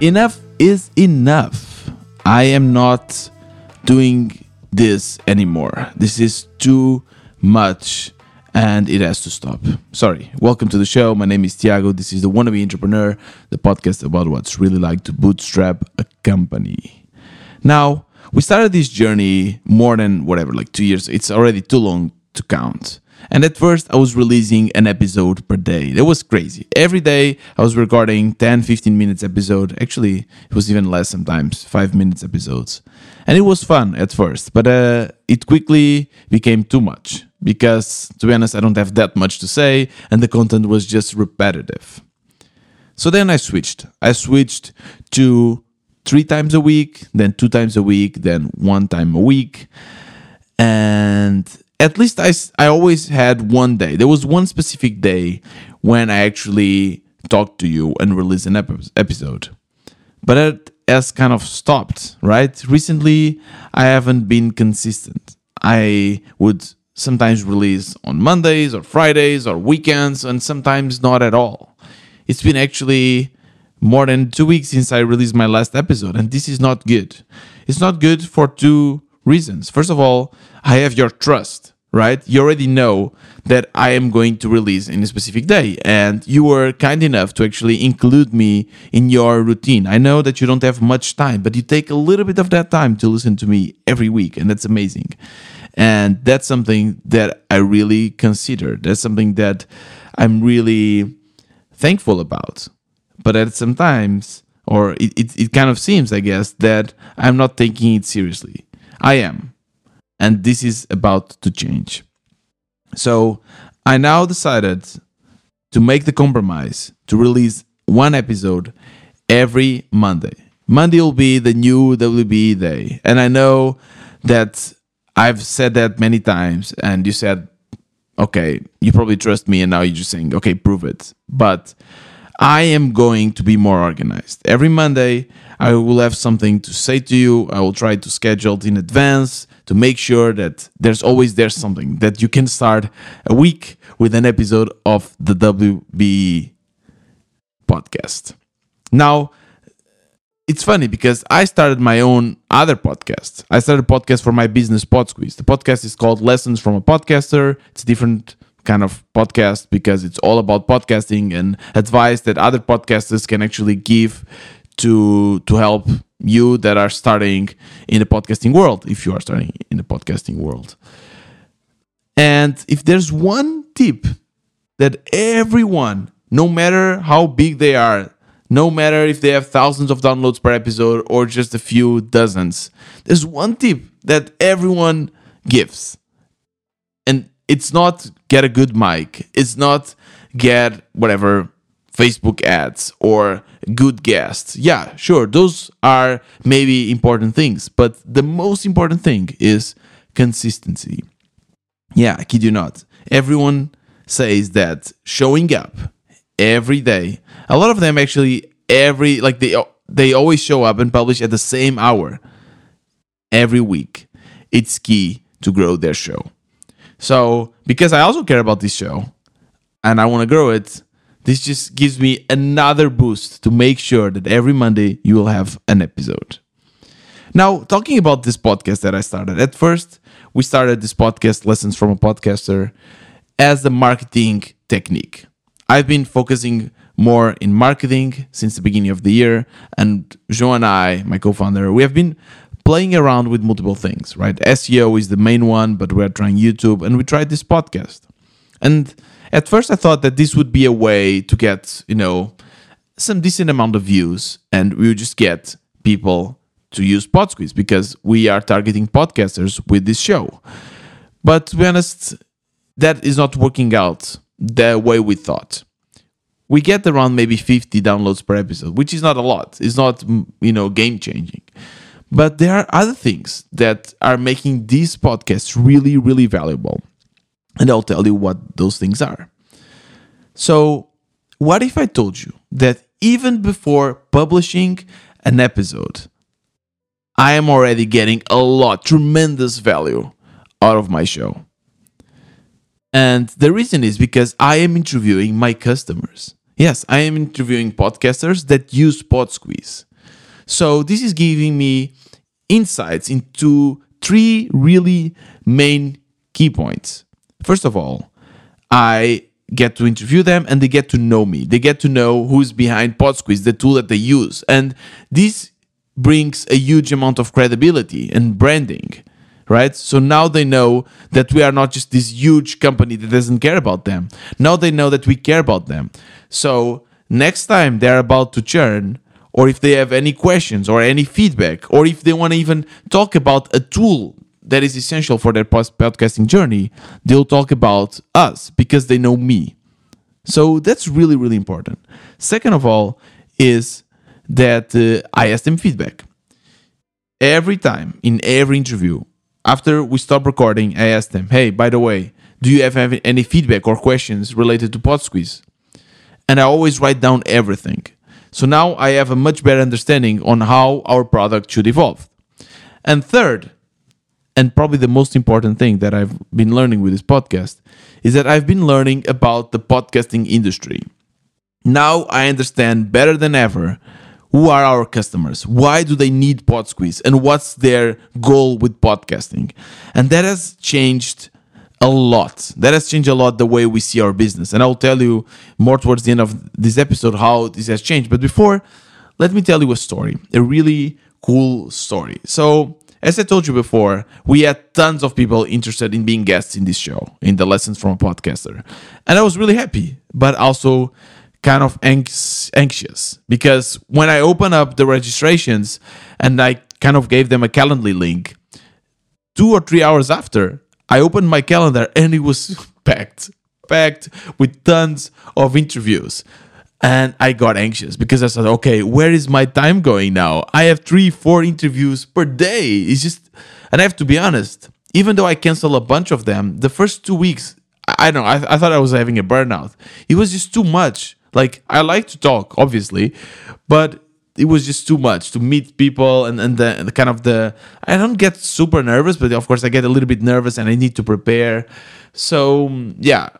enough is enough. I am not doing this anymore. This is too much and it has to stop. Sorry. Welcome to the show. My name is Tiago. This is the Wannabe Entrepreneur, the podcast about what's really like to bootstrap a company. Now, we started this journey more than whatever, like two years. It's already too long to count. And at first, I was releasing an episode per day. That was crazy. Every day, I was recording 10, 15 minutes episode. Actually, it was even less sometimes, five minutes episodes. And it was fun at first, but uh, it quickly became too much because, to be honest, I don't have that much to say, and the content was just repetitive. So then I switched. I switched to three times a week, then two times a week, then one time a week. And at least I, I always had one day. There was one specific day when I actually talked to you and released an episode. But it has kind of stopped, right? Recently, I haven't been consistent. I would sometimes release on Mondays or Fridays or weekends, and sometimes not at all. It's been actually more than two weeks since I released my last episode, and this is not good. It's not good for two reasons. First of all, I have your trust, right? You already know that I am going to release in a specific day, and you were kind enough to actually include me in your routine. I know that you don't have much time, but you take a little bit of that time to listen to me every week, and that's amazing. And that's something that I really consider. That's something that I'm really thankful about. But at some times, or it, it, it kind of seems, I guess, that I'm not taking it seriously. I am. And this is about to change. So I now decided to make the compromise to release one episode every Monday. Monday will be the new WB day. And I know that I've said that many times, and you said, okay, you probably trust me, and now you're just saying, okay, prove it. But I am going to be more organized. Every Monday, I will have something to say to you. I will try to schedule it in advance to make sure that there's always there's something that you can start a week with an episode of the WB podcast. Now, it's funny because I started my own other podcast. I started a podcast for my business, PodSqueeze. The podcast is called Lessons from a Podcaster. It's different kind of podcast because it's all about podcasting and advice that other podcasters can actually give to to help you that are starting in the podcasting world if you are starting in the podcasting world. And if there's one tip that everyone, no matter how big they are, no matter if they have thousands of downloads per episode or just a few dozens. There's one tip that everyone gives. And it's not get a good mic. It's not get whatever Facebook ads or good guests. Yeah, sure, those are maybe important things, but the most important thing is consistency. Yeah, I kid you not. Everyone says that showing up every day. A lot of them actually every like they they always show up and publish at the same hour every week. It's key to grow their show. So, because I also care about this show and I want to grow it, this just gives me another boost to make sure that every Monday you will have an episode. Now, talking about this podcast that I started, at first, we started this podcast, Lessons from a Podcaster, as the marketing technique. I've been focusing more in marketing since the beginning of the year. And Joe and I, my co founder, we have been playing around with multiple things, right? SEO is the main one, but we're trying YouTube and we tried this podcast. And at first I thought that this would be a way to get, you know, some decent amount of views and we would just get people to use PodSqueeze because we are targeting podcasters with this show. But to be honest, that is not working out the way we thought. We get around maybe 50 downloads per episode, which is not a lot. It's not, you know, game changing. But there are other things that are making these podcasts really, really valuable. And I'll tell you what those things are. So, what if I told you that even before publishing an episode, I am already getting a lot, tremendous value out of my show? And the reason is because I am interviewing my customers. Yes, I am interviewing podcasters that use PodSqueeze. So this is giving me insights into three really main key points. First of all, I get to interview them and they get to know me. They get to know who's behind PodSqueeze, the tool that they use. And this brings a huge amount of credibility and branding, right? So now they know that we are not just this huge company that doesn't care about them. Now they know that we care about them. So next time they're about to churn, or if they have any questions or any feedback, or if they want to even talk about a tool that is essential for their podcasting journey, they'll talk about us because they know me. So that's really, really important. Second of all, is that uh, I ask them feedback. Every time in every interview, after we stop recording, I ask them, hey, by the way, do you have any feedback or questions related to PodSqueeze? And I always write down everything. So now I have a much better understanding on how our product should evolve. And third, and probably the most important thing that I've been learning with this podcast is that I've been learning about the podcasting industry. Now I understand better than ever who are our customers, why do they need PodSqueeze, and what's their goal with podcasting. And that has changed a lot. That has changed a lot the way we see our business. And I'll tell you more towards the end of this episode how this has changed. But before, let me tell you a story, a really cool story. So, as I told you before, we had tons of people interested in being guests in this show, in the Lessons from a Podcaster. And I was really happy, but also kind of anxious because when I opened up the registrations and I kind of gave them a Calendly link, two or three hours after, I opened my calendar and it was packed, packed with tons of interviews and I got anxious because I said, okay, where is my time going now? I have three, four interviews per day. It's just, and I have to be honest, even though I cancel a bunch of them, the first two weeks, I don't know, I, I thought I was having a burnout. It was just too much. Like, I like to talk, obviously, but it was just too much to meet people and, and the, the kind of the, I don't get super nervous, but of course I get a little bit nervous and I need to prepare. So, yeah,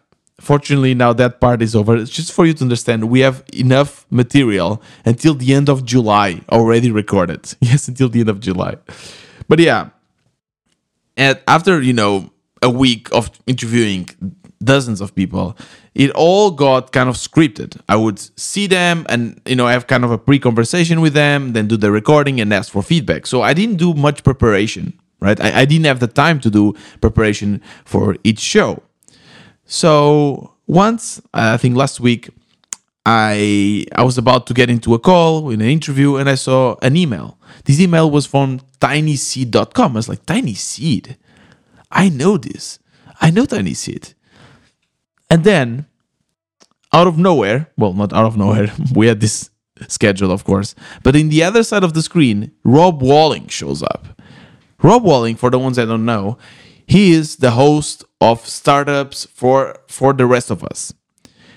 fortunately now that part is over. It's just for you to understand we have enough material until the end of july already recorded. Yes until the end of july. But yeah and after you know a week of interviewing dozens of people it all got kind of scripted i would see them and you know have kind of a pre-conversation with them then do the recording and ask for feedback so i didn't do much preparation right i, I didn't have the time to do preparation for each show so once, I think last week, I I was about to get into a call in an interview and I saw an email. This email was from tinyseed.com. I was like, TinySeed? I know this. I know TinySeed. And then out of nowhere, well, not out of nowhere, we had this schedule, of course, but in the other side of the screen, Rob Walling shows up. Rob Walling, for the ones that don't know, he is the host of Startups for for the Rest of Us,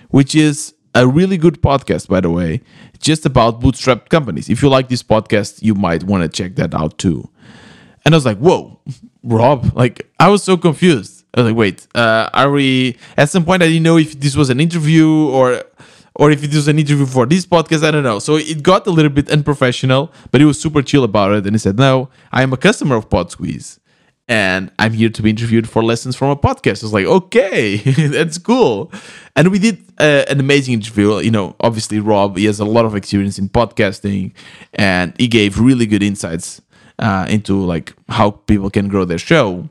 which is a really good podcast, by the way, just about bootstrapped companies. If you like this podcast, you might want to check that out too. And I was like, whoa, Rob, like I was so confused. I was like, wait, uh, are we at some point I didn't know if this was an interview or or if it was an interview for this podcast, I don't know. So it got a little bit unprofessional, but he was super chill about it. And he said, No, I am a customer of PodSqueeze and I'm here to be interviewed for lessons from a podcast. I was like, okay, that's cool. And we did uh, an amazing interview. You know, obviously, Rob, he has a lot of experience in podcasting and he gave really good insights uh, into like how people can grow their show.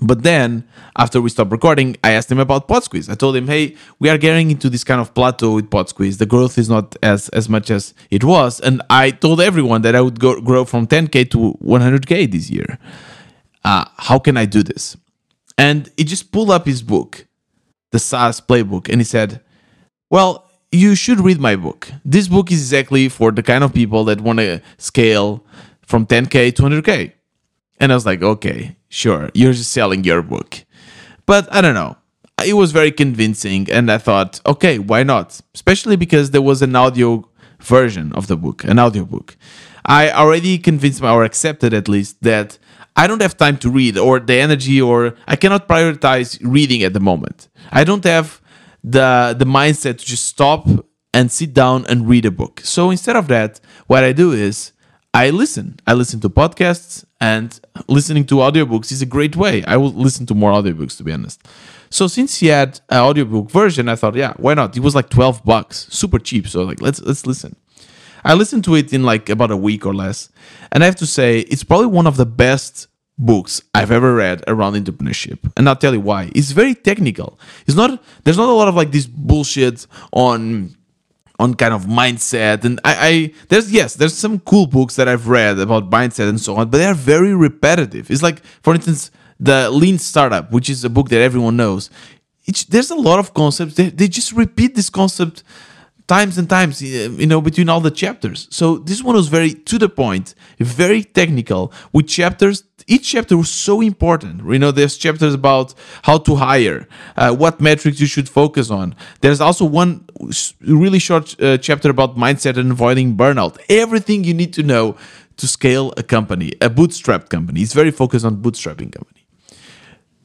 But then, after we stopped recording, I asked him about PodSqueeze. I told him, "Hey, we are getting into this kind of plateau with PodSqueeze. The growth is not as as much as it was." And I told everyone that I would go, grow from 10k to 100k this year uh, how can I do this? And he just pulled up his book, the SaaS playbook, and he said, Well, you should read my book. This book is exactly for the kind of people that want to scale from 10K to 100K. And I was like, Okay, sure, you're just selling your book. But I don't know. It was very convincing, and I thought, okay, why not? Especially because there was an audio version of the book, an audio book. I already convinced or accepted at least, that I don't have time to read or the energy or I cannot prioritize reading at the moment. I don't have the the mindset to just stop and sit down and read a book. So instead of that, what I do is I listen. I listen to podcasts and listening to audiobooks is a great way. I will listen to more audiobooks to be honest. So since he had an audiobook version, I thought, yeah, why not? It was like 12 bucks, super cheap. So like let's let's listen. I listened to it in like about a week or less. And I have to say, it's probably one of the best books I've ever read around entrepreneurship. And I'll tell you why. It's very technical. It's not there's not a lot of like this bullshit on on kind of mindset. And I, I there's yes there's some cool books that i've read about mindset and so on but they are very repetitive. It's like for instance the lean startup which is a book that everyone knows. It's, there's a lot of concepts. They, they just repeat this concept times and times you know between all the chapters. So this one was very to the point very technical with chapters each chapter was so important. You know there's chapters about how to hire uh, what metrics you should focus on. There's also one really short uh, chapter about mindset and avoiding burnout. Everything you need to know to scale a company a bootstrapped company. It's very focused on bootstrapping company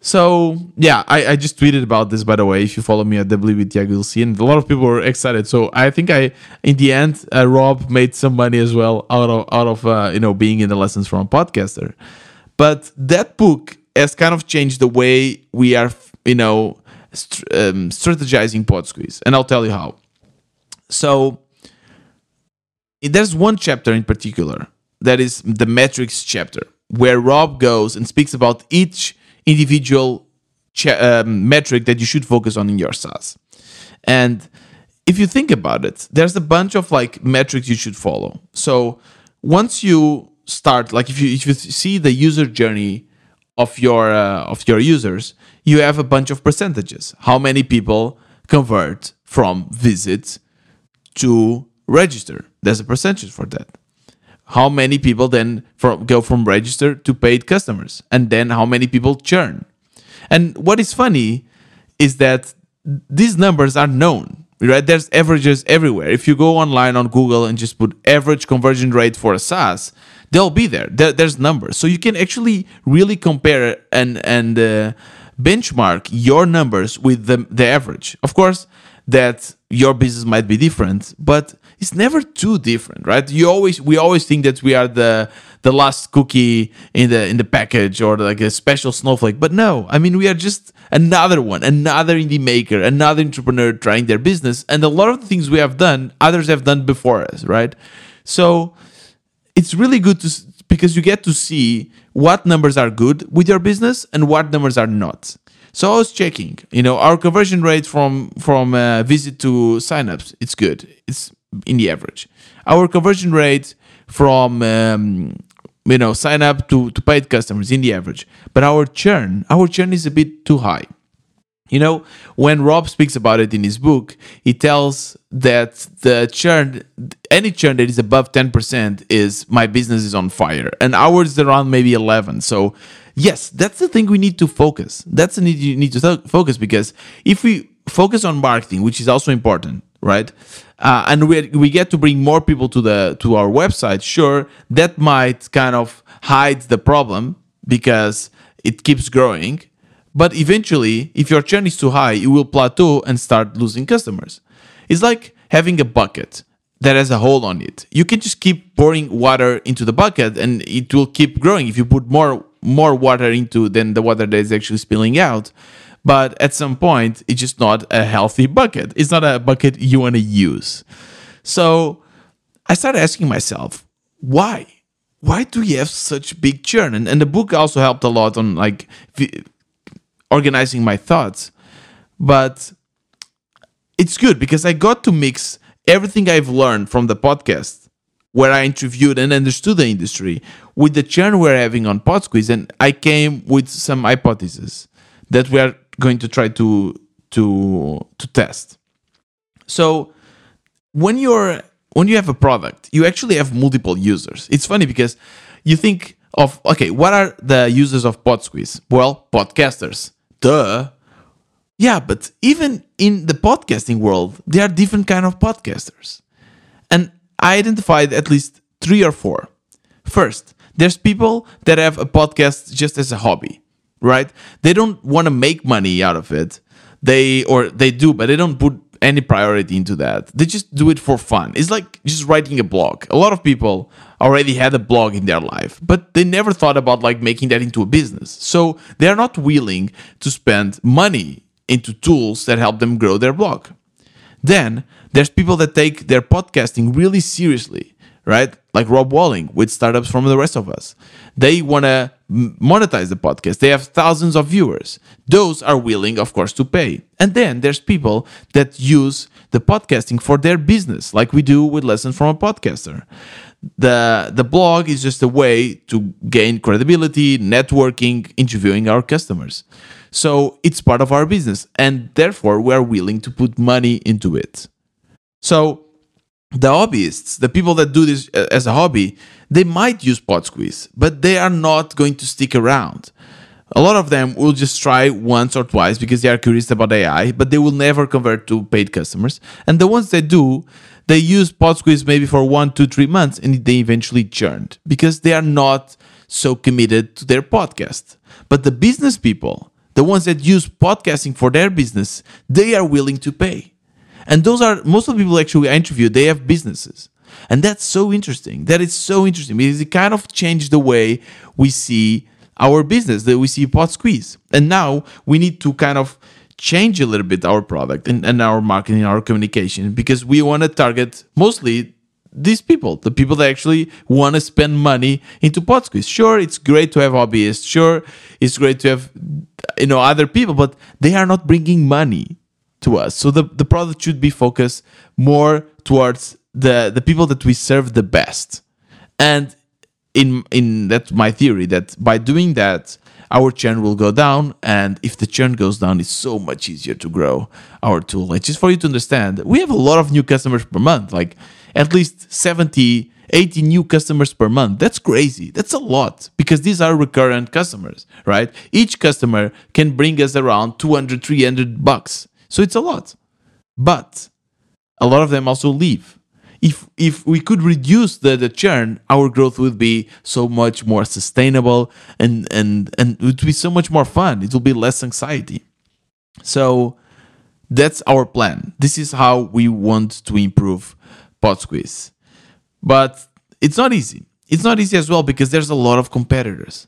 so yeah, I, I just tweeted about this by the way. If you follow me at WBTiago, you'll see, and a lot of people were excited. So I think I, in the end, uh, Rob made some money as well out of out of uh, you know being in the lessons from a podcaster. But that book has kind of changed the way we are, you know, st- um, strategizing PodSqueeze, and I'll tell you how. So there's one chapter in particular that is the metrics chapter where Rob goes and speaks about each individual um, metric that you should focus on in your SaaS. And if you think about it, there's a bunch of like metrics you should follow. So once you start, like if you if you see the user journey of your uh, of your users, you have a bunch of percentages. How many people convert from visit to register? There's a percentage for that how many people then from, go from register to paid customers and then how many people churn. And what is funny is that these numbers are known right? There's averages everywhere. If you go online on google and just put average conversion rate for a saas they'll be there, there there's numbers. So you can actually really compare and and uh, benchmark your numbers with the, the average. Of course that your business might be different but it's never too different, right? You always we always think that we are the the last cookie in the in the package or like a special snowflake, but no. I mean, we are just another one, another indie maker, another entrepreneur trying their business, and a lot of the things we have done, others have done before us, right? So it's really good to because you get to see what numbers are good with your business and what numbers are not. So I was checking, you know, our conversion rate from from uh, visit to signups, it's good. It's in the average. Our conversion rate from um, you know sign up to, to paid customers in the average, but our churn our churn is a bit too high. You know, when Rob speaks about it in his book, he tells that the churn, any churn that is above 10% is my business is on fire. And ours is around maybe 11. So, yes, that's the thing we need to focus. That's the need you need to focus because if we focus on marketing, which is also important, right? Uh, and we we get to bring more people to the to our website. Sure, that might kind of hide the problem because it keeps growing. But eventually, if your churn is too high, you will plateau and start losing customers. It's like having a bucket that has a hole on it. You can just keep pouring water into the bucket and it will keep growing. If you put more more water into than the water that is actually spilling out, but at some point, it's just not a healthy bucket. It's not a bucket you want to use. So I started asking myself, why? Why do you have such big churn? And, and the book also helped a lot on like organizing my thoughts. But it's good because I got to mix everything I've learned from the podcast where I interviewed and understood the industry with the churn we're having on PodSqueeze. And I came with some hypotheses that we are going to try to to to test. So when you're when you have a product, you actually have multiple users. It's funny because you think of okay, what are the users of PodSqueeze? Well, podcasters. Duh. Yeah, but even in the podcasting world, there are different kind of podcasters. And I identified at least three or four. First, there's people that have a podcast just as a hobby right? They don't want to make money out of it. They or they do, but they don't put any priority into that. They just do it for fun. It's like just writing a blog. A lot of people already had a blog in their life, but they never thought about like making that into a business. So they are not willing to spend money into tools that help them grow their blog. Then there's people that take their podcasting really seriously, right? Like Rob Walling with startups from the rest of us. They want to monetize the podcast. They have thousands of viewers. Those are willing, of course, to pay. And then there's people that use the podcasting for their business, like we do with Lessons from a Podcaster. The, the blog is just a way to gain credibility, networking, interviewing our customers. So it's part of our business, and therefore we are willing to put money into it. So the hobbyists, the people that do this uh, as a hobby, they might use PodSqueeze, but they are not going to stick around. A lot of them will just try once or twice because they are curious about AI, but they will never convert to paid customers. And the ones that do, they use PodSqueeze maybe for one, two, three months, and they eventually churned because they are not so committed to their podcast. But the business people, the ones that use podcasting for their business, they are willing to pay. And those are most of the people actually I interviewed, they have businesses. And that's so interesting. That is so interesting because it kind of changed the way we see our business, that we see PodSqueeze. And now we need to kind of change a little bit our product and, and our marketing, our communication, because we want to target mostly these people, the people that actually want to spend money into PodSqueeze. Sure, it's great to have hobbyists. Sure, it's great to have you know other people, but they are not bringing money to us. So the, the product should be focused more towards the the people that we serve the best. And in in that's my theory that by doing that our churn will go down. And if the churn goes down it's so much easier to grow our tool. Like just for you to understand we have a lot of new customers per month like at least 70 80 new customers per month. That's crazy. That's a lot because these are recurrent customers right? Each customer can bring us around 200 300 bucks so it's a lot. But a lot of them also leave. If if we could reduce the, the churn, our growth would be so much more sustainable and, and and it would be so much more fun. It will be less anxiety. So that's our plan. This is how we want to improve PodSqueeze. But it's not easy. It's not easy as well because there's a lot of competitors.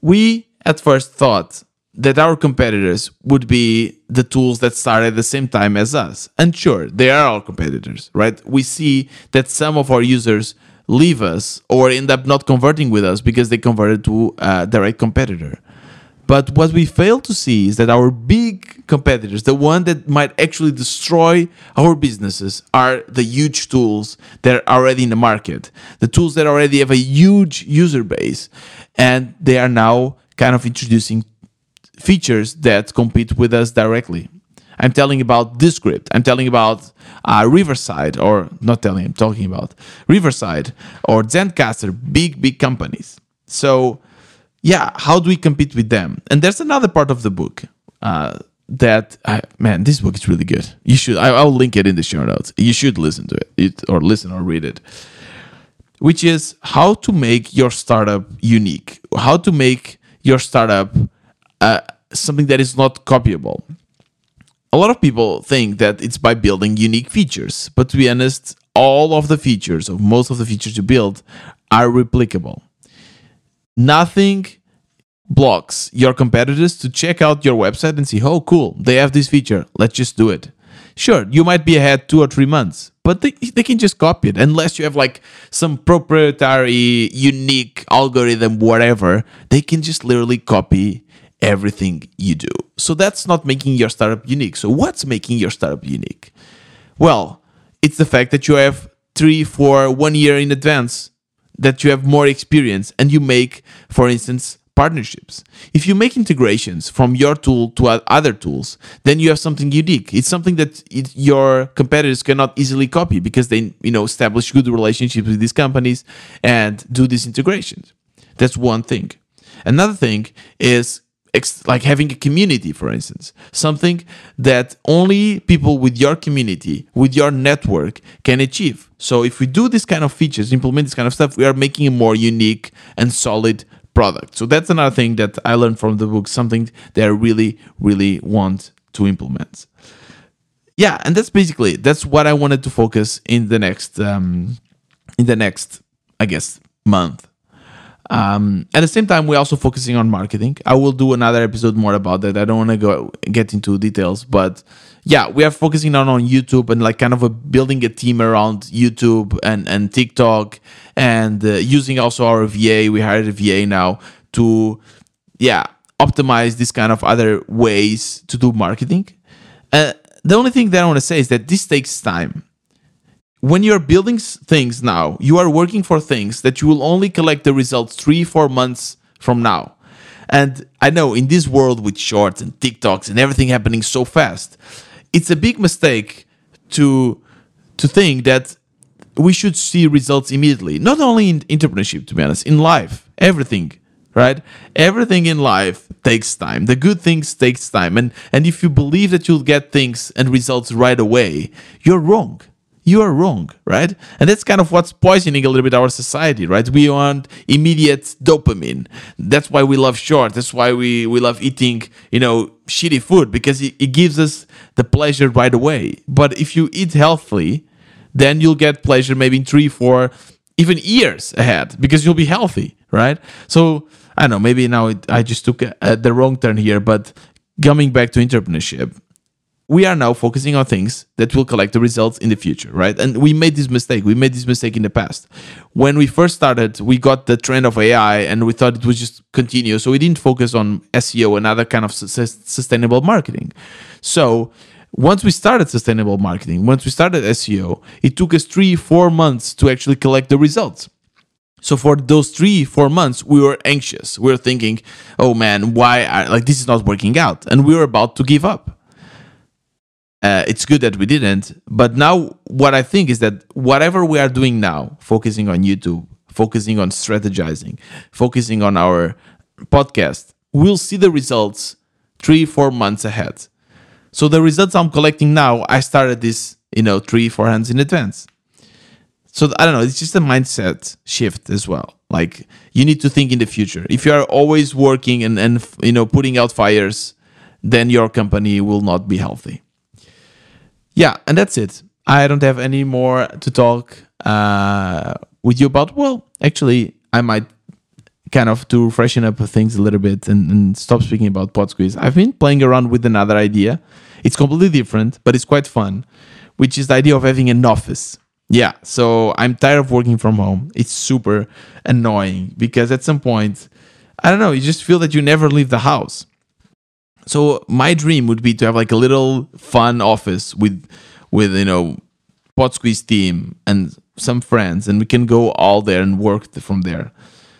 We at first thought that our competitors would be the tools that start at the same time as us. And sure, they are our competitors, right? We see that some of our users leave us or end up not converting with us because they converted to a direct competitor. But what we fail to see is that our big competitors, the one that might actually destroy our businesses, are the huge tools that are already in the market. The tools that already have a huge user base and they are now kind of introducing features that compete with us directly. I'm telling about Descript. I'm telling about uh, Riverside, or not telling, I'm talking about Riverside or Zencastr, big, big companies. So, yeah, how do we compete with them? And there's another part of the book uh, that, I, man, this book is really good. You should, I, will link it in the show notes. You should listen to it, it or listen or read it, which is how to make your startup unique, how to make your startup uh, something that is not copyable. A lot of people think that it's by building unique features, but to be honest, all of the features, of most of the features you build, are replicable. Nothing blocks your competitors to check out your website and see, oh, cool, they have this feature, let's just do it. Sure, you might be ahead two or three months, but they, they can just copy it unless you have like some proprietary, unique algorithm, whatever. They can just literally copy everything you do. So that's not making your startup unique. So what's making your startup unique? Well, it's the fact that you have three, four, one year in advance that you have more experience and you make, for instance, partnerships. If you make integrations from your tool to other tools, then you have something unique. It's something that it, your competitors cannot easily copy because they, you know, establish good relationships with these companies and do these integrations. That's one thing. Another thing is like having a community, for instance, something that only people with your community, with your network can achieve. So if we do this kind of features, implement this kind of stuff, we are making a more unique and solid product. So that's another thing that I learned from the book, something that I really, really want to implement. yeah, and that's basically. That's what I wanted to focus in the next um, in the next, I guess, month. Um, at the same time, we're also focusing on marketing. I will do another episode more about that. I don't want to go get into details, but yeah, we are focusing on on YouTube and like kind of a, building a team around YouTube and and TikTok and uh, using also our VA. We hired a VA now to yeah optimize this kind of other ways to do marketing. Uh, the only thing that I want to say is that this takes time when you're building things now, you are working for things that you will only collect the results three, four months from now. And I know in this world with shorts and TikToks and everything happening so fast, it's a big mistake to to think that we should see results immediately. Not only in entrepreneurship, to be honest, in life, everything, right? Everything in life takes time. The good things takes time. And and if you believe that you'll get things and results right away, you're wrong you are wrong, right? And that's kind of what's poisoning a little bit our society, right? We want immediate dopamine. That's why we love short. That's why we, we love eating, you know, shitty food because it, it gives us the pleasure right away. But if you eat healthily, then you'll get pleasure maybe in three, four, even years ahead because you'll be healthy, right? So I don't know, maybe now it, I just took a, a, the wrong turn here, but coming back to entrepreneurship, we are now focusing on things that will collect the results in the future, right? And we made this mistake. We made this mistake in the past. When we first started, we got the trend of AI and we thought it would just continue. So we didn't focus on SEO and other kind of sustainable marketing. So once we started sustainable marketing, once we started SEO, it took us three, four months to actually collect the results. So for those three, four months, we were anxious. We were thinking, "Oh man, why? Are, like this is not working out," and we were about to give up uh, it's good that we didn't. But now, what I think is that whatever we are doing now, focusing on YouTube, focusing on strategizing, focusing on our podcast, we'll see the results three, four months ahead. So the results I'm collecting now, I started this, you know, three, four months in advance. So I don't know, it's just a mindset shift as well. Like you need to think in the future. If you are always working and, and you know putting out fires, then your company will not be healthy yeah, and that's it. I don't have any more to talk uh, with you about. Well, actually, I might kind of to freshen up things a little bit and, and stop speaking about PodSqueeze. I've been playing around with another idea. It's completely different, but it's quite fun, which is the idea of having an office. Yeah, so I'm tired of working from home. It's super annoying because at some point, I don't know, you just feel that you never leave the house. So my dream would be to have like a little fun office with with you know PodSqueeze team and some friends and we can go all there and work from there.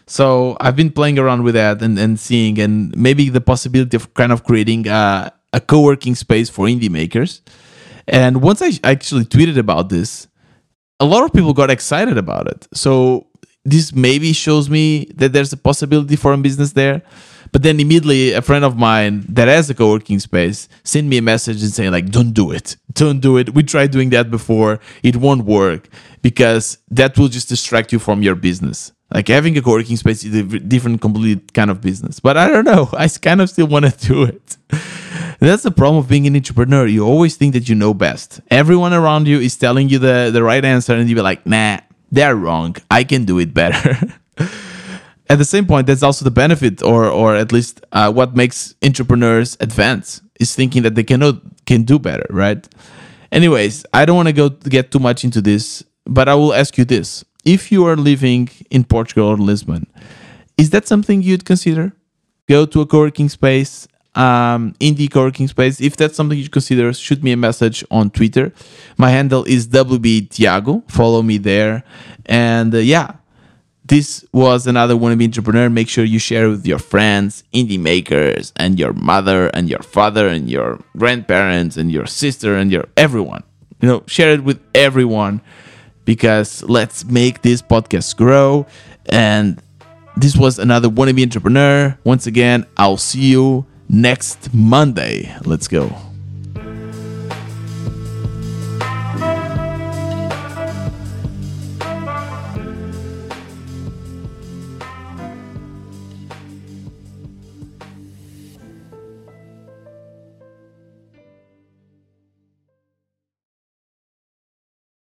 So I've been playing around with that and, and seeing and maybe the possibility of kind of creating a, a co-working space for indie makers. And once I actually tweeted about this, a lot of people got excited about it. So this maybe shows me that there's a possibility for a business there. But then immediately a friend of mine that has a co-working space sent me a message and saying like, don't do it. Don't do it. We tried doing that before. It won't work because that will just distract you from your business. Like having a co-working space is a different, complete kind of business. But I don't know. I kind of still want to do it. That's the problem of being an entrepreneur. You always think that you know best. Everyone around you is telling you the, the right answer, and you're like, nah, they're wrong. I can do it better. at the same point, that's also the benefit, or or at least uh, what makes entrepreneurs advance is thinking that they cannot can do better, right? Anyways, I don't want to go get too much into this, but I will ask you this: If you are living in Portugal or Lisbon, is that something you'd consider? Go to a co-working space, um, indie co-working space. If that's something you consider, shoot me a message on Twitter. My handle is wbtiago. Follow me there, and uh, yeah this was another wannabe entrepreneur. Make sure you share with your friends, indie makers, and your mother, and your father, and your grandparents, and your sister, and your everyone. You know, share it with everyone because let's make this podcast grow. And this was another wannabe entrepreneur. Once again, I'll see you next Monday. Let's go.